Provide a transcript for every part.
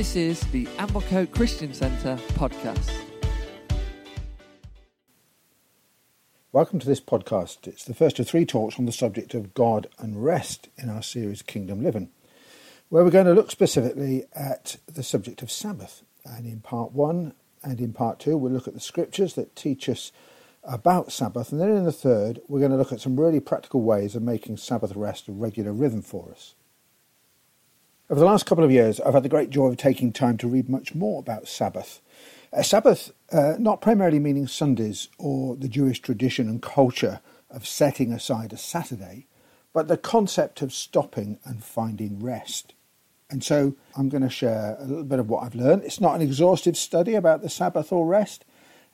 This is the Amblecote Christian Centre podcast. Welcome to this podcast. It's the first of three talks on the subject of God and rest in our series Kingdom Living, where we're going to look specifically at the subject of Sabbath. And in part one and in part two, we'll look at the scriptures that teach us about Sabbath. And then in the third, we're going to look at some really practical ways of making Sabbath rest a regular rhythm for us. Over the last couple of years, I've had the great joy of taking time to read much more about Sabbath. Uh, Sabbath, uh, not primarily meaning Sundays or the Jewish tradition and culture of setting aside a Saturday, but the concept of stopping and finding rest. And so I'm going to share a little bit of what I've learned. It's not an exhaustive study about the Sabbath or rest.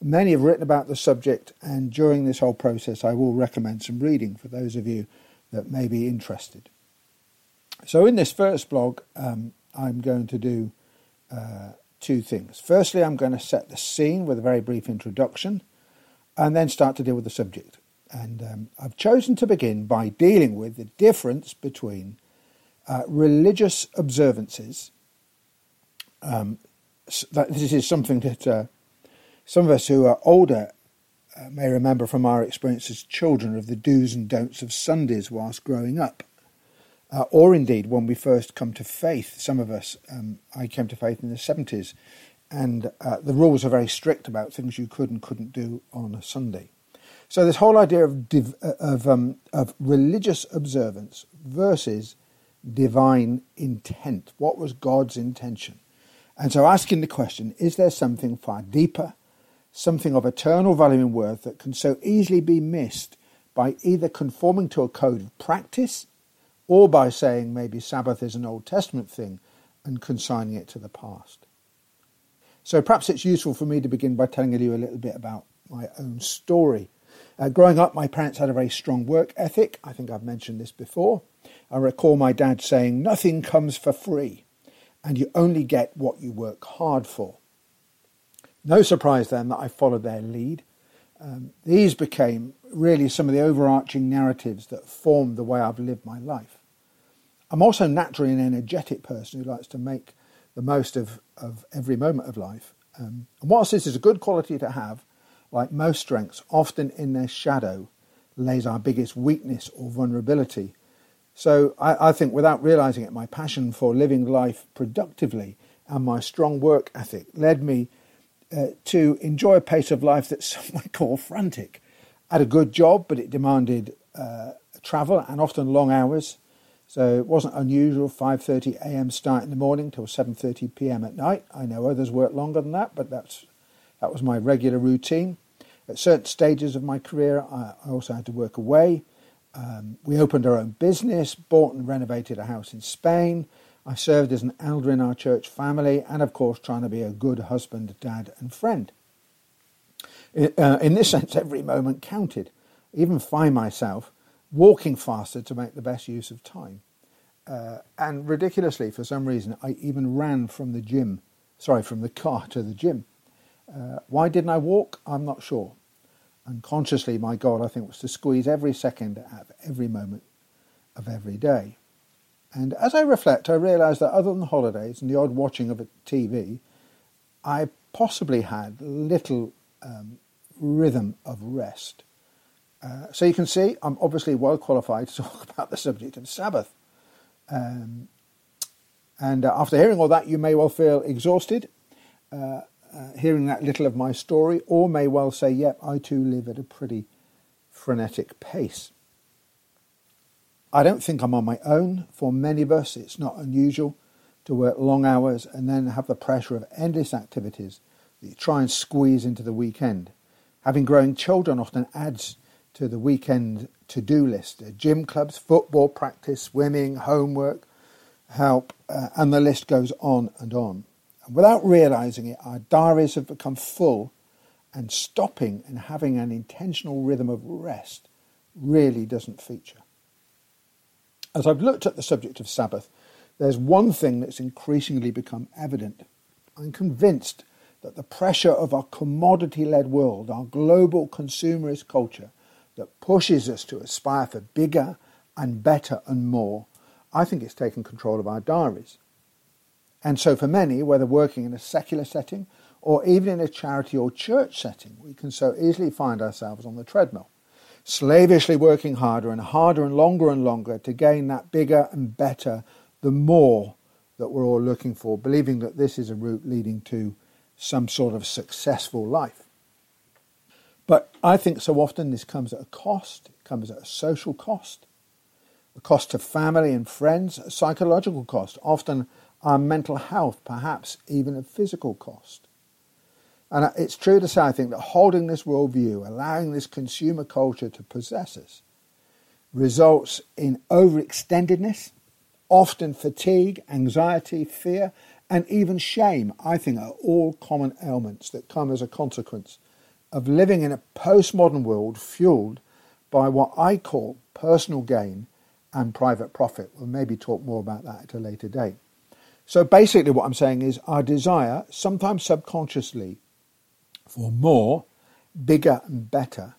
Many have written about the subject, and during this whole process, I will recommend some reading for those of you that may be interested. So, in this first blog, um, I'm going to do uh, two things. Firstly, I'm going to set the scene with a very brief introduction and then start to deal with the subject. And um, I've chosen to begin by dealing with the difference between uh, religious observances. Um, that this is something that uh, some of us who are older uh, may remember from our experience as children of the do's and don'ts of Sundays whilst growing up uh, or indeed when we first come to faith. Some of us, um, I came to faith in the 70s, and uh, the rules are very strict about things you could and couldn't do on a Sunday. So this whole idea of div- uh, of, um, of religious observance versus divine intent. What was God's intention? And so asking the question, is there something far deeper, something of eternal value and worth that can so easily be missed by either conforming to a code of practice or by saying maybe Sabbath is an Old Testament thing and consigning it to the past. So perhaps it's useful for me to begin by telling you a little bit about my own story. Uh, growing up, my parents had a very strong work ethic. I think I've mentioned this before. I recall my dad saying, Nothing comes for free, and you only get what you work hard for. No surprise then that I followed their lead. Um, these became really some of the overarching narratives that formed the way I've lived my life. I'm also naturally an energetic person who likes to make the most of, of every moment of life. Um, and whilst this is a good quality to have, like most strengths, often in their shadow lays our biggest weakness or vulnerability. So I, I think without realizing it, my passion for living life productively and my strong work ethic led me uh, to enjoy a pace of life that some might call frantic. I had a good job, but it demanded uh, travel and often long hours. So it wasn't unusual 5:30 a.m. start in the morning till 7:30 p.m. at night. I know others work longer than that, but that's that was my regular routine. At certain stages of my career, I, I also had to work away. Um, we opened our own business, bought and renovated a house in Spain. I served as an elder in our church family, and of course, trying to be a good husband, dad, and friend. Uh, in this sense, every moment counted. I even find myself walking faster to make the best use of time. Uh, and ridiculously, for some reason, I even ran from the gym, sorry, from the car to the gym. Uh, why didn't I walk? I'm not sure. Unconsciously, my goal, I think, was to squeeze every second out of every moment of every day. And as I reflect, I realise that other than holidays and the odd watching of a TV, I possibly had little um, rhythm of rest. Uh, so you can see I'm obviously well qualified to talk about the subject of Sabbath. Um, and uh, after hearing all that, you may well feel exhausted, uh, uh, hearing that little of my story, or may well say, yep, I too live at a pretty frenetic pace. I don't think I'm on my own. For many of us, it's not unusual to work long hours and then have the pressure of endless activities that you try and squeeze into the weekend. Having growing children often adds to the weekend to do list gym clubs, football practice, swimming, homework, help, uh, and the list goes on and on. And without realizing it, our diaries have become full, and stopping and having an intentional rhythm of rest really doesn't feature. As I've looked at the subject of Sabbath, there's one thing that's increasingly become evident. I'm convinced that the pressure of our commodity led world, our global consumerist culture that pushes us to aspire for bigger and better and more, I think it's taken control of our diaries. And so, for many, whether working in a secular setting or even in a charity or church setting, we can so easily find ourselves on the treadmill, slavishly working harder and harder and longer and longer to gain that bigger and better, the more that we're all looking for, believing that this is a route leading to some sort of successful life. But I think so often this comes at a cost, it comes at a social cost, a cost to family and friends, a psychological cost, often our mental health, perhaps even a physical cost. And it's true to say, I think, that holding this worldview, allowing this consumer culture to possess us, results in overextendedness, often fatigue, anxiety, fear, and even shame, I think, are all common ailments that come as a consequence of living in a postmodern world fueled by what I call personal gain and private profit. We'll maybe talk more about that at a later date. So basically, what I'm saying is our desire, sometimes subconsciously, for more, bigger, and better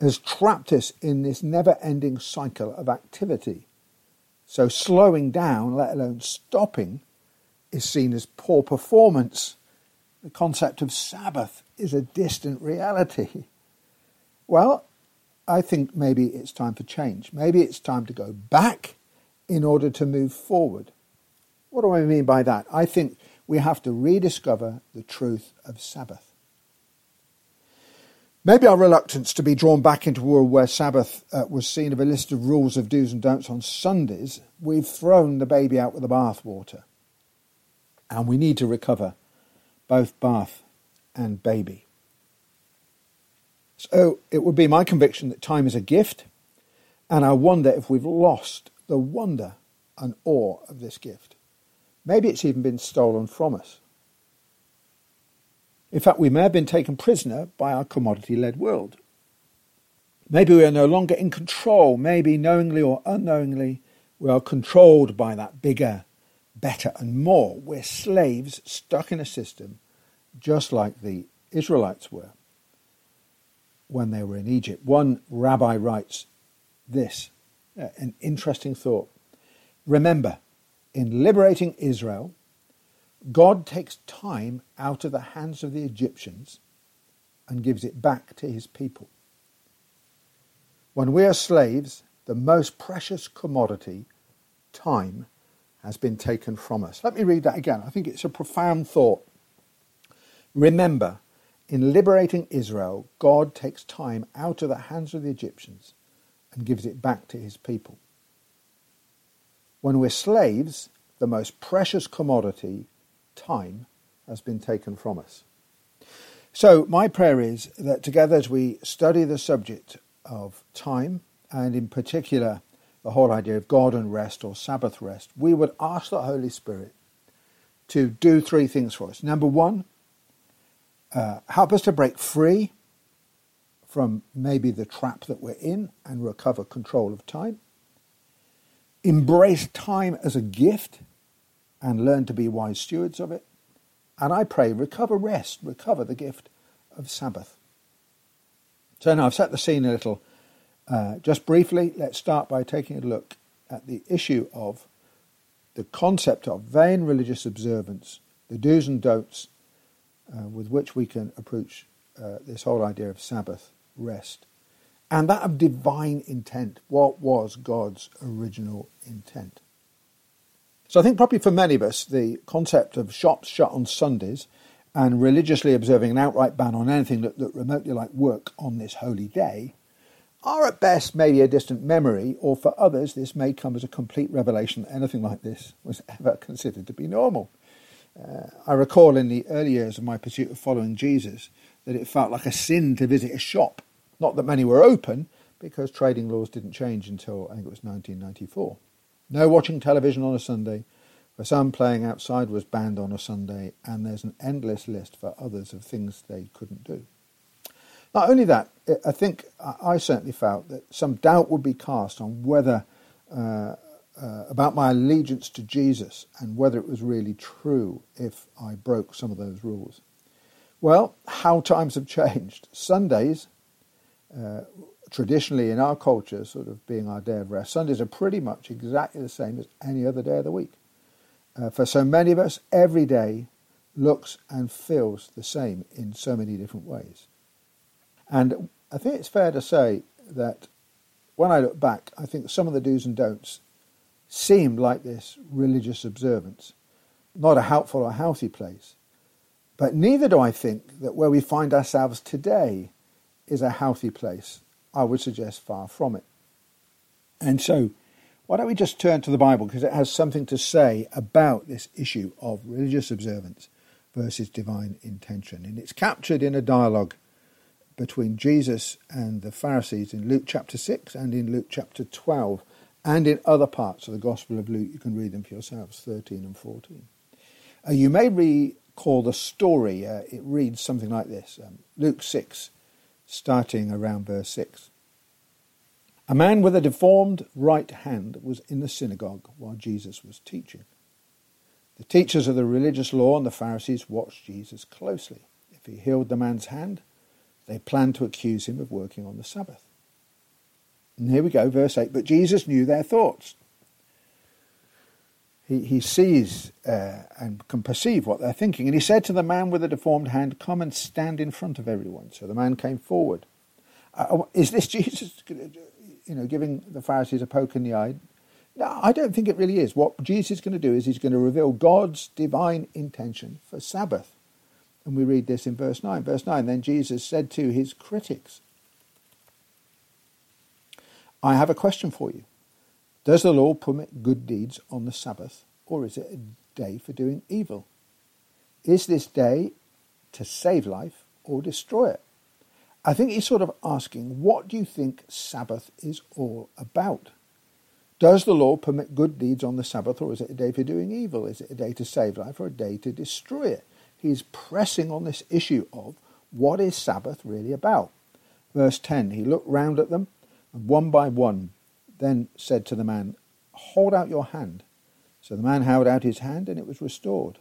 has trapped us in this never ending cycle of activity. So slowing down, let alone stopping, is seen as poor performance. The concept of Sabbath is a distant reality. Well, I think maybe it's time for change. Maybe it's time to go back in order to move forward. What do I mean by that? I think we have to rediscover the truth of Sabbath. Maybe our reluctance to be drawn back into a world where Sabbath uh, was seen of a list of rules of do's and don'ts on Sundays, we've thrown the baby out with the bathwater. And we need to recover both bath and baby. So it would be my conviction that time is a gift, and I wonder if we've lost the wonder and awe of this gift. Maybe it's even been stolen from us. In fact, we may have been taken prisoner by our commodity led world. Maybe we are no longer in control. Maybe knowingly or unknowingly, we are controlled by that bigger, better, and more. We're slaves stuck in a system just like the Israelites were when they were in Egypt. One rabbi writes this uh, an interesting thought. Remember, in liberating Israel, God takes time out of the hands of the Egyptians and gives it back to his people. When we are slaves, the most precious commodity, time, has been taken from us. Let me read that again. I think it's a profound thought. Remember, in liberating Israel, God takes time out of the hands of the Egyptians and gives it back to his people. When we're slaves, the most precious commodity, time has been taken from us. So, my prayer is that together as we study the subject of time, and in particular the whole idea of God and rest or Sabbath rest, we would ask the Holy Spirit to do three things for us. Number one, uh, help us to break free from maybe the trap that we're in and recover control of time. Embrace time as a gift and learn to be wise stewards of it. And I pray, recover rest, recover the gift of Sabbath. So now I've set the scene a little. Uh, just briefly, let's start by taking a look at the issue of the concept of vain religious observance, the do's and don'ts uh, with which we can approach uh, this whole idea of Sabbath rest, and that of divine intent. What was God's original intent? So I think probably for many of us, the concept of shops shut on Sundays and religiously observing an outright ban on anything that remotely like work on this holy day are at best maybe a distant memory, or for others, this may come as a complete revelation that anything like this was ever considered to be normal. Uh, I recall in the early years of my pursuit of following Jesus that it felt like a sin to visit a shop. Not that many were open, because trading laws didn't change until I think it was 1994. No watching television on a Sunday. For some, playing outside was banned on a Sunday, and there's an endless list for others of things they couldn't do. Not only that, I think I certainly felt that some doubt would be cast on whether, uh, uh, about my allegiance to Jesus and whether it was really true if I broke some of those rules. Well, how times have changed. Sundays uh, traditionally in our culture, sort of being our day of rest, Sundays are pretty much exactly the same as any other day of the week. Uh, for so many of us, every day looks and feels the same in so many different ways. And I think it's fair to say that when I look back, I think some of the do's and don'ts seemed like this religious observance, not a helpful or healthy place. But neither do I think that where we find ourselves today is a healthy place. I would suggest far from it. And so, why don't we just turn to the Bible because it has something to say about this issue of religious observance versus divine intention. And it's captured in a dialogue between Jesus and the Pharisees in Luke chapter 6 and in Luke chapter 12 and in other parts of the Gospel of Luke. You can read them for yourselves, 13 and 14. Uh, you may recall the story. Uh, it reads something like this um, Luke 6, starting around verse 6. A man with a deformed right hand was in the synagogue while Jesus was teaching. The teachers of the religious law and the Pharisees watched Jesus closely. If he healed the man's hand, they planned to accuse him of working on the Sabbath. And here we go, verse 8. But Jesus knew their thoughts. He, he sees uh, and can perceive what they're thinking. And he said to the man with the deformed hand, Come and stand in front of everyone. So the man came forward. Uh, oh, is this Jesus you know, giving the Pharisees a poke in the eye? No, I don't think it really is. What Jesus is going to do is he's going to reveal God's divine intention for Sabbath. And we read this in verse 9. Verse 9 Then Jesus said to his critics, I have a question for you. Does the law permit good deeds on the Sabbath, or is it a day for doing evil? Is this day to save life or destroy it? I think he's sort of asking, what do you think Sabbath is all about? Does the law permit good deeds on the Sabbath, or is it a day for doing evil? Is it a day to save life or a day to destroy it? He's pressing on this issue of what is Sabbath really about? Verse 10 He looked round at them, and one by one then said to the man, Hold out your hand. So the man held out his hand, and it was restored.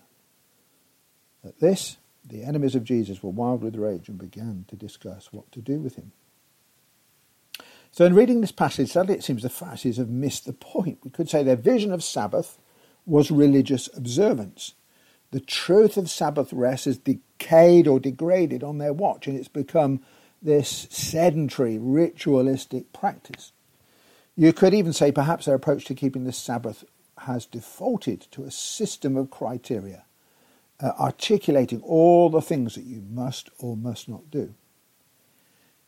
At this, the enemies of Jesus were wild with rage and began to discuss what to do with him. So, in reading this passage, sadly it seems the Pharisees have missed the point. We could say their vision of Sabbath was religious observance. The truth of Sabbath rest has decayed or degraded on their watch, and it's become this sedentary, ritualistic practice. You could even say perhaps their approach to keeping the Sabbath has defaulted to a system of criteria, uh, articulating all the things that you must or must not do.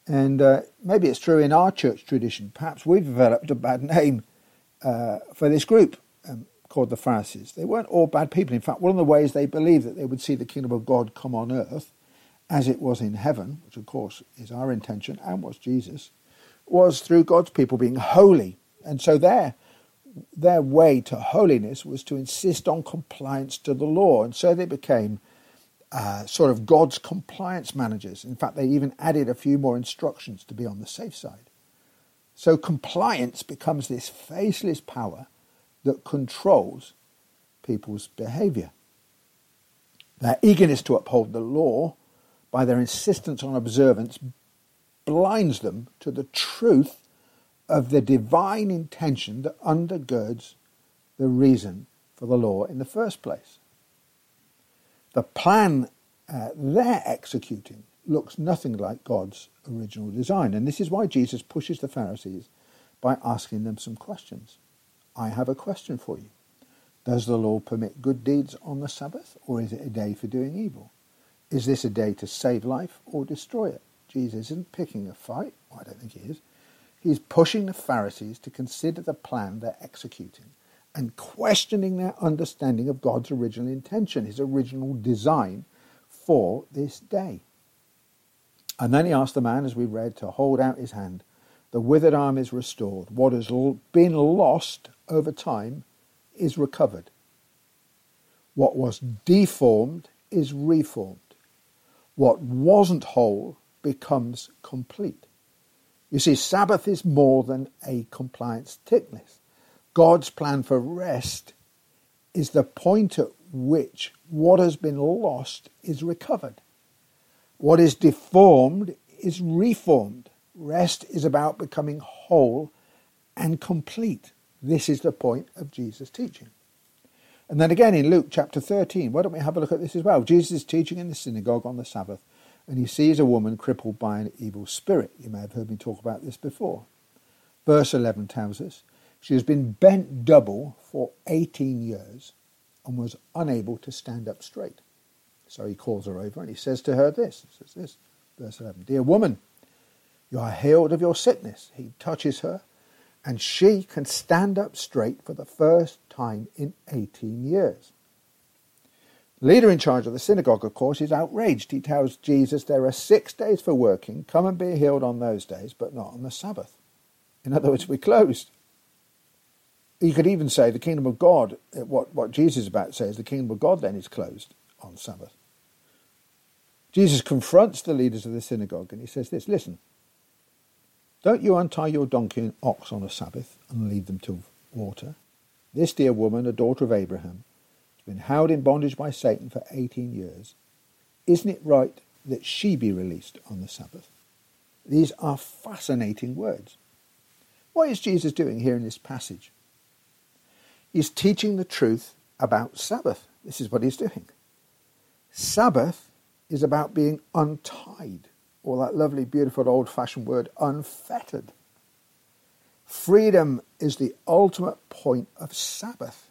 And uh, maybe it's true in our church tradition. Perhaps we've developed a bad name uh, for this group. Um, called the Pharisees. They weren't all bad people. In fact, one of the ways they believed that they would see the kingdom of God come on earth as it was in heaven, which of course is our intention and was Jesus, was through God's people being holy. And so their, their way to holiness was to insist on compliance to the law. And so they became uh, sort of God's compliance managers. In fact, they even added a few more instructions to be on the safe side. So compliance becomes this faceless power that controls people's behavior. Their eagerness to uphold the law by their insistence on observance blinds them to the truth of the divine intention that undergirds the reason for the law in the first place. The plan uh, they're executing looks nothing like God's original design, and this is why Jesus pushes the Pharisees by asking them some questions. I have a question for you. Does the law permit good deeds on the Sabbath, or is it a day for doing evil? Is this a day to save life or destroy it? Jesus isn't picking a fight. Well, I don't think he is. He's pushing the Pharisees to consider the plan they're executing and questioning their understanding of God's original intention, his original design for this day. And then he asked the man, as we read, to hold out his hand. The withered arm is restored. What has been lost over time is recovered. What was deformed is reformed. What wasn't whole becomes complete. You see, Sabbath is more than a compliance tick list. God's plan for rest is the point at which what has been lost is recovered. What is deformed is reformed. Rest is about becoming whole and complete. This is the point of Jesus' teaching. And then again in Luke chapter 13, why don't we have a look at this as well? Jesus is teaching in the synagogue on the Sabbath, and he sees a woman crippled by an evil spirit. You may have heard me talk about this before. Verse 11 tells us she has been bent double for 18 years and was unable to stand up straight. So he calls her over and he says to her this, says this, verse 11, Dear woman, you are healed of your sickness. He touches her and she can stand up straight for the first time in 18 years. Leader in charge of the synagogue, of course, is outraged. He tells Jesus there are six days for working. Come and be healed on those days, but not on the Sabbath. In other words, we're closed. You could even say the kingdom of God, eh, what, what Jesus is about to say is the kingdom of God then is closed on Sabbath. Jesus confronts the leaders of the synagogue and he says this Listen, don't you untie your donkey and ox on a Sabbath and lead them to water? This dear woman, a daughter of Abraham, been held in bondage by Satan for 18 years. Isn't it right that she be released on the Sabbath? These are fascinating words. What is Jesus doing here in this passage? He's teaching the truth about Sabbath. This is what he's doing. Sabbath is about being untied or that lovely, beautiful, old fashioned word, unfettered. Freedom is the ultimate point of Sabbath.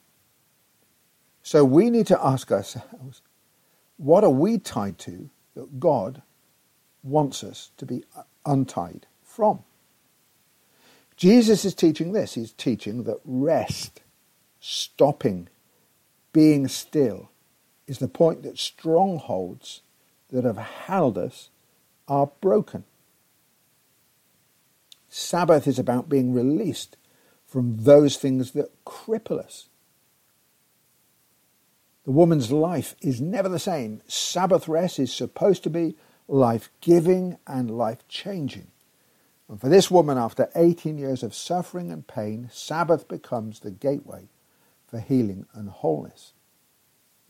So we need to ask ourselves what are we tied to that God wants us to be untied from? Jesus is teaching this. He's teaching that rest, stopping, being still, is the point that strongholds that have held us are broken. Sabbath is about being released from those things that cripple us. The woman's life is never the same. Sabbath rest is supposed to be life giving and life changing. And for this woman, after 18 years of suffering and pain, Sabbath becomes the gateway for healing and wholeness.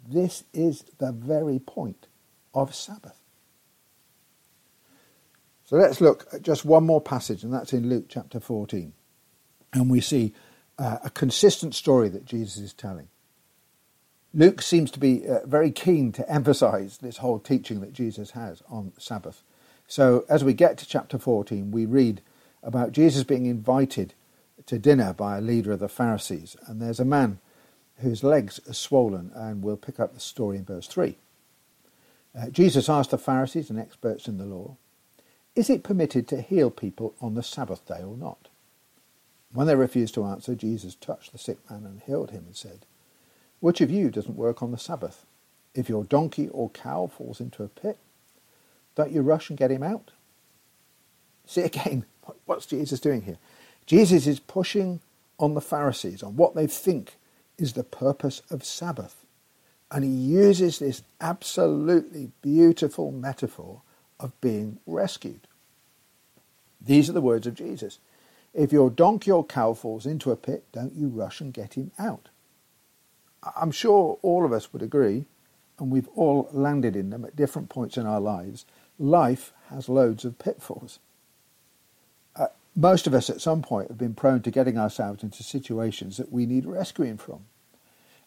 This is the very point of Sabbath. So let's look at just one more passage, and that's in Luke chapter 14. And we see uh, a consistent story that Jesus is telling. Luke seems to be uh, very keen to emphasize this whole teaching that Jesus has on Sabbath. So as we get to chapter 14, we read about Jesus being invited to dinner by a leader of the Pharisees. And there's a man whose legs are swollen, and we'll pick up the story in verse 3. Uh, Jesus asked the Pharisees and experts in the law, is it permitted to heal people on the Sabbath day or not? When they refused to answer, Jesus touched the sick man and healed him and said, Which of you doesn't work on the Sabbath? If your donkey or cow falls into a pit, don't you rush and get him out? See again, what's Jesus doing here? Jesus is pushing on the Pharisees on what they think is the purpose of Sabbath. And he uses this absolutely beautiful metaphor of being rescued. These are the words of Jesus. If your donkey or cow falls into a pit, don't you rush and get him out. I'm sure all of us would agree, and we've all landed in them at different points in our lives. Life has loads of pitfalls. Uh, most of us at some point have been prone to getting ourselves into situations that we need rescuing from.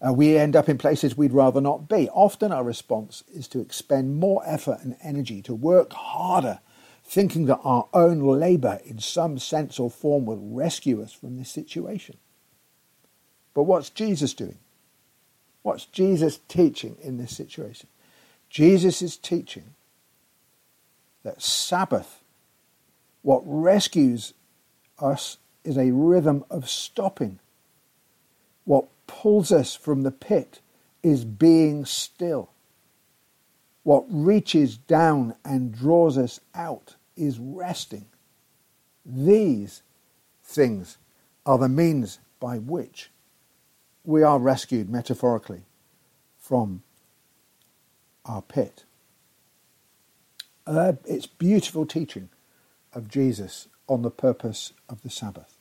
Uh, we end up in places we'd rather not be. Often our response is to expend more effort and energy, to work harder, thinking that our own labour in some sense or form will rescue us from this situation. But what's Jesus doing? What's Jesus teaching in this situation? Jesus is teaching that Sabbath, what rescues us, is a rhythm of stopping. What pulls us from the pit is being still. What reaches down and draws us out is resting. These things are the means by which we are rescued metaphorically from our pit. Uh, it's beautiful teaching of Jesus on the purpose of the Sabbath.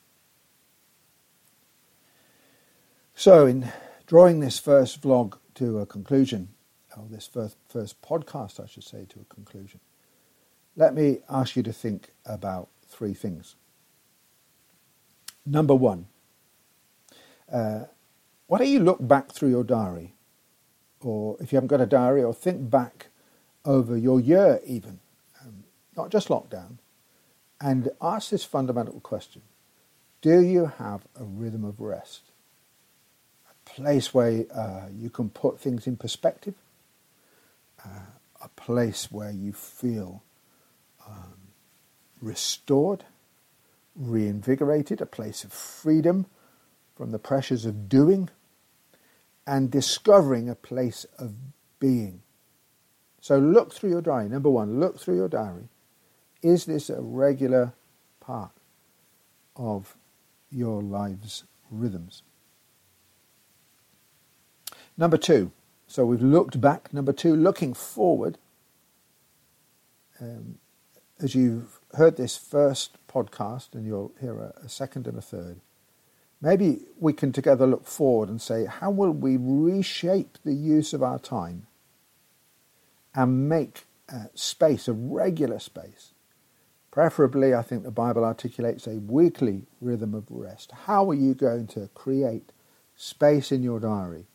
So, in drawing this first vlog to a conclusion, or this first, first podcast, I should say, to a conclusion, let me ask you to think about three things. Number one, uh, why don't you look back through your diary? Or if you haven't got a diary, or think back over your year even, um, not just lockdown, and ask this fundamental question Do you have a rhythm of rest? A place where uh, you can put things in perspective, uh, a place where you feel um, restored, reinvigorated, a place of freedom from the pressures of doing, and discovering a place of being. So look through your diary. Number one, look through your diary. Is this a regular part of your life's rhythms? Number two, so we've looked back. Number two, looking forward. Um, as you've heard this first podcast, and you'll hear a, a second and a third, maybe we can together look forward and say, how will we reshape the use of our time and make uh, space, a regular space? Preferably, I think the Bible articulates a weekly rhythm of rest. How are you going to create space in your diary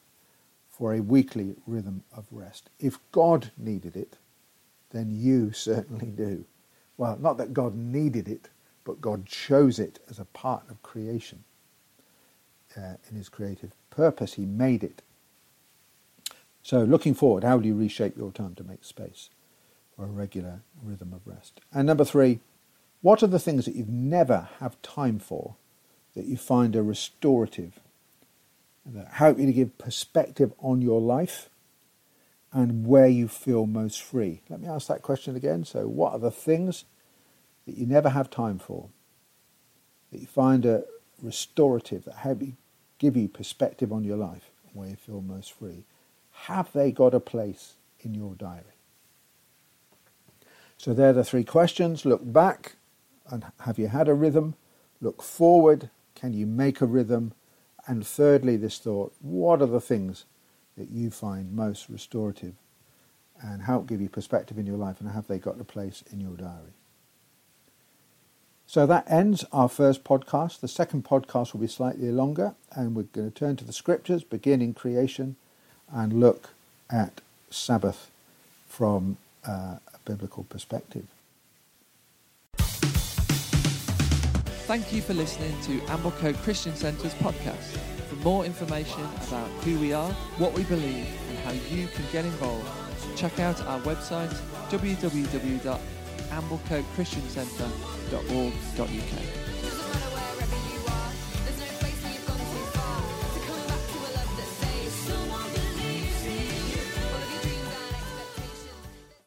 for a weekly rhythm of rest? If God needed it, then you certainly do. Well, not that God needed it, but God chose it as a part of creation. Uh, in his creative purpose, he made it. So, looking forward, how do you reshape your time to make space for a regular rhythm of rest? And number three, what are the things that you've never have time for that you find are restorative, that help you to give perspective on your life and where you feel most free? Let me ask that question again. So, what are the things that you never have time for that you find are restorative, that help you give you perspective on your life where you feel most free? Have they got a place in your diary? So, there are the three questions. Look back and have you had a rhythm? Look forward. Can you make a rhythm? And thirdly, this thought what are the things that you find most restorative and help give you perspective in your life, and have they got a place in your diary? So that ends our first podcast. The second podcast will be slightly longer, and we're going to turn to the scriptures, begin in creation, and look at Sabbath from uh, a biblical perspective. Thank you for listening to Amblecote Christian Centre's podcast. For more information about who we are, what we believe, and how you can get involved, check out our website www.amblecotechristiancentre.org.uk.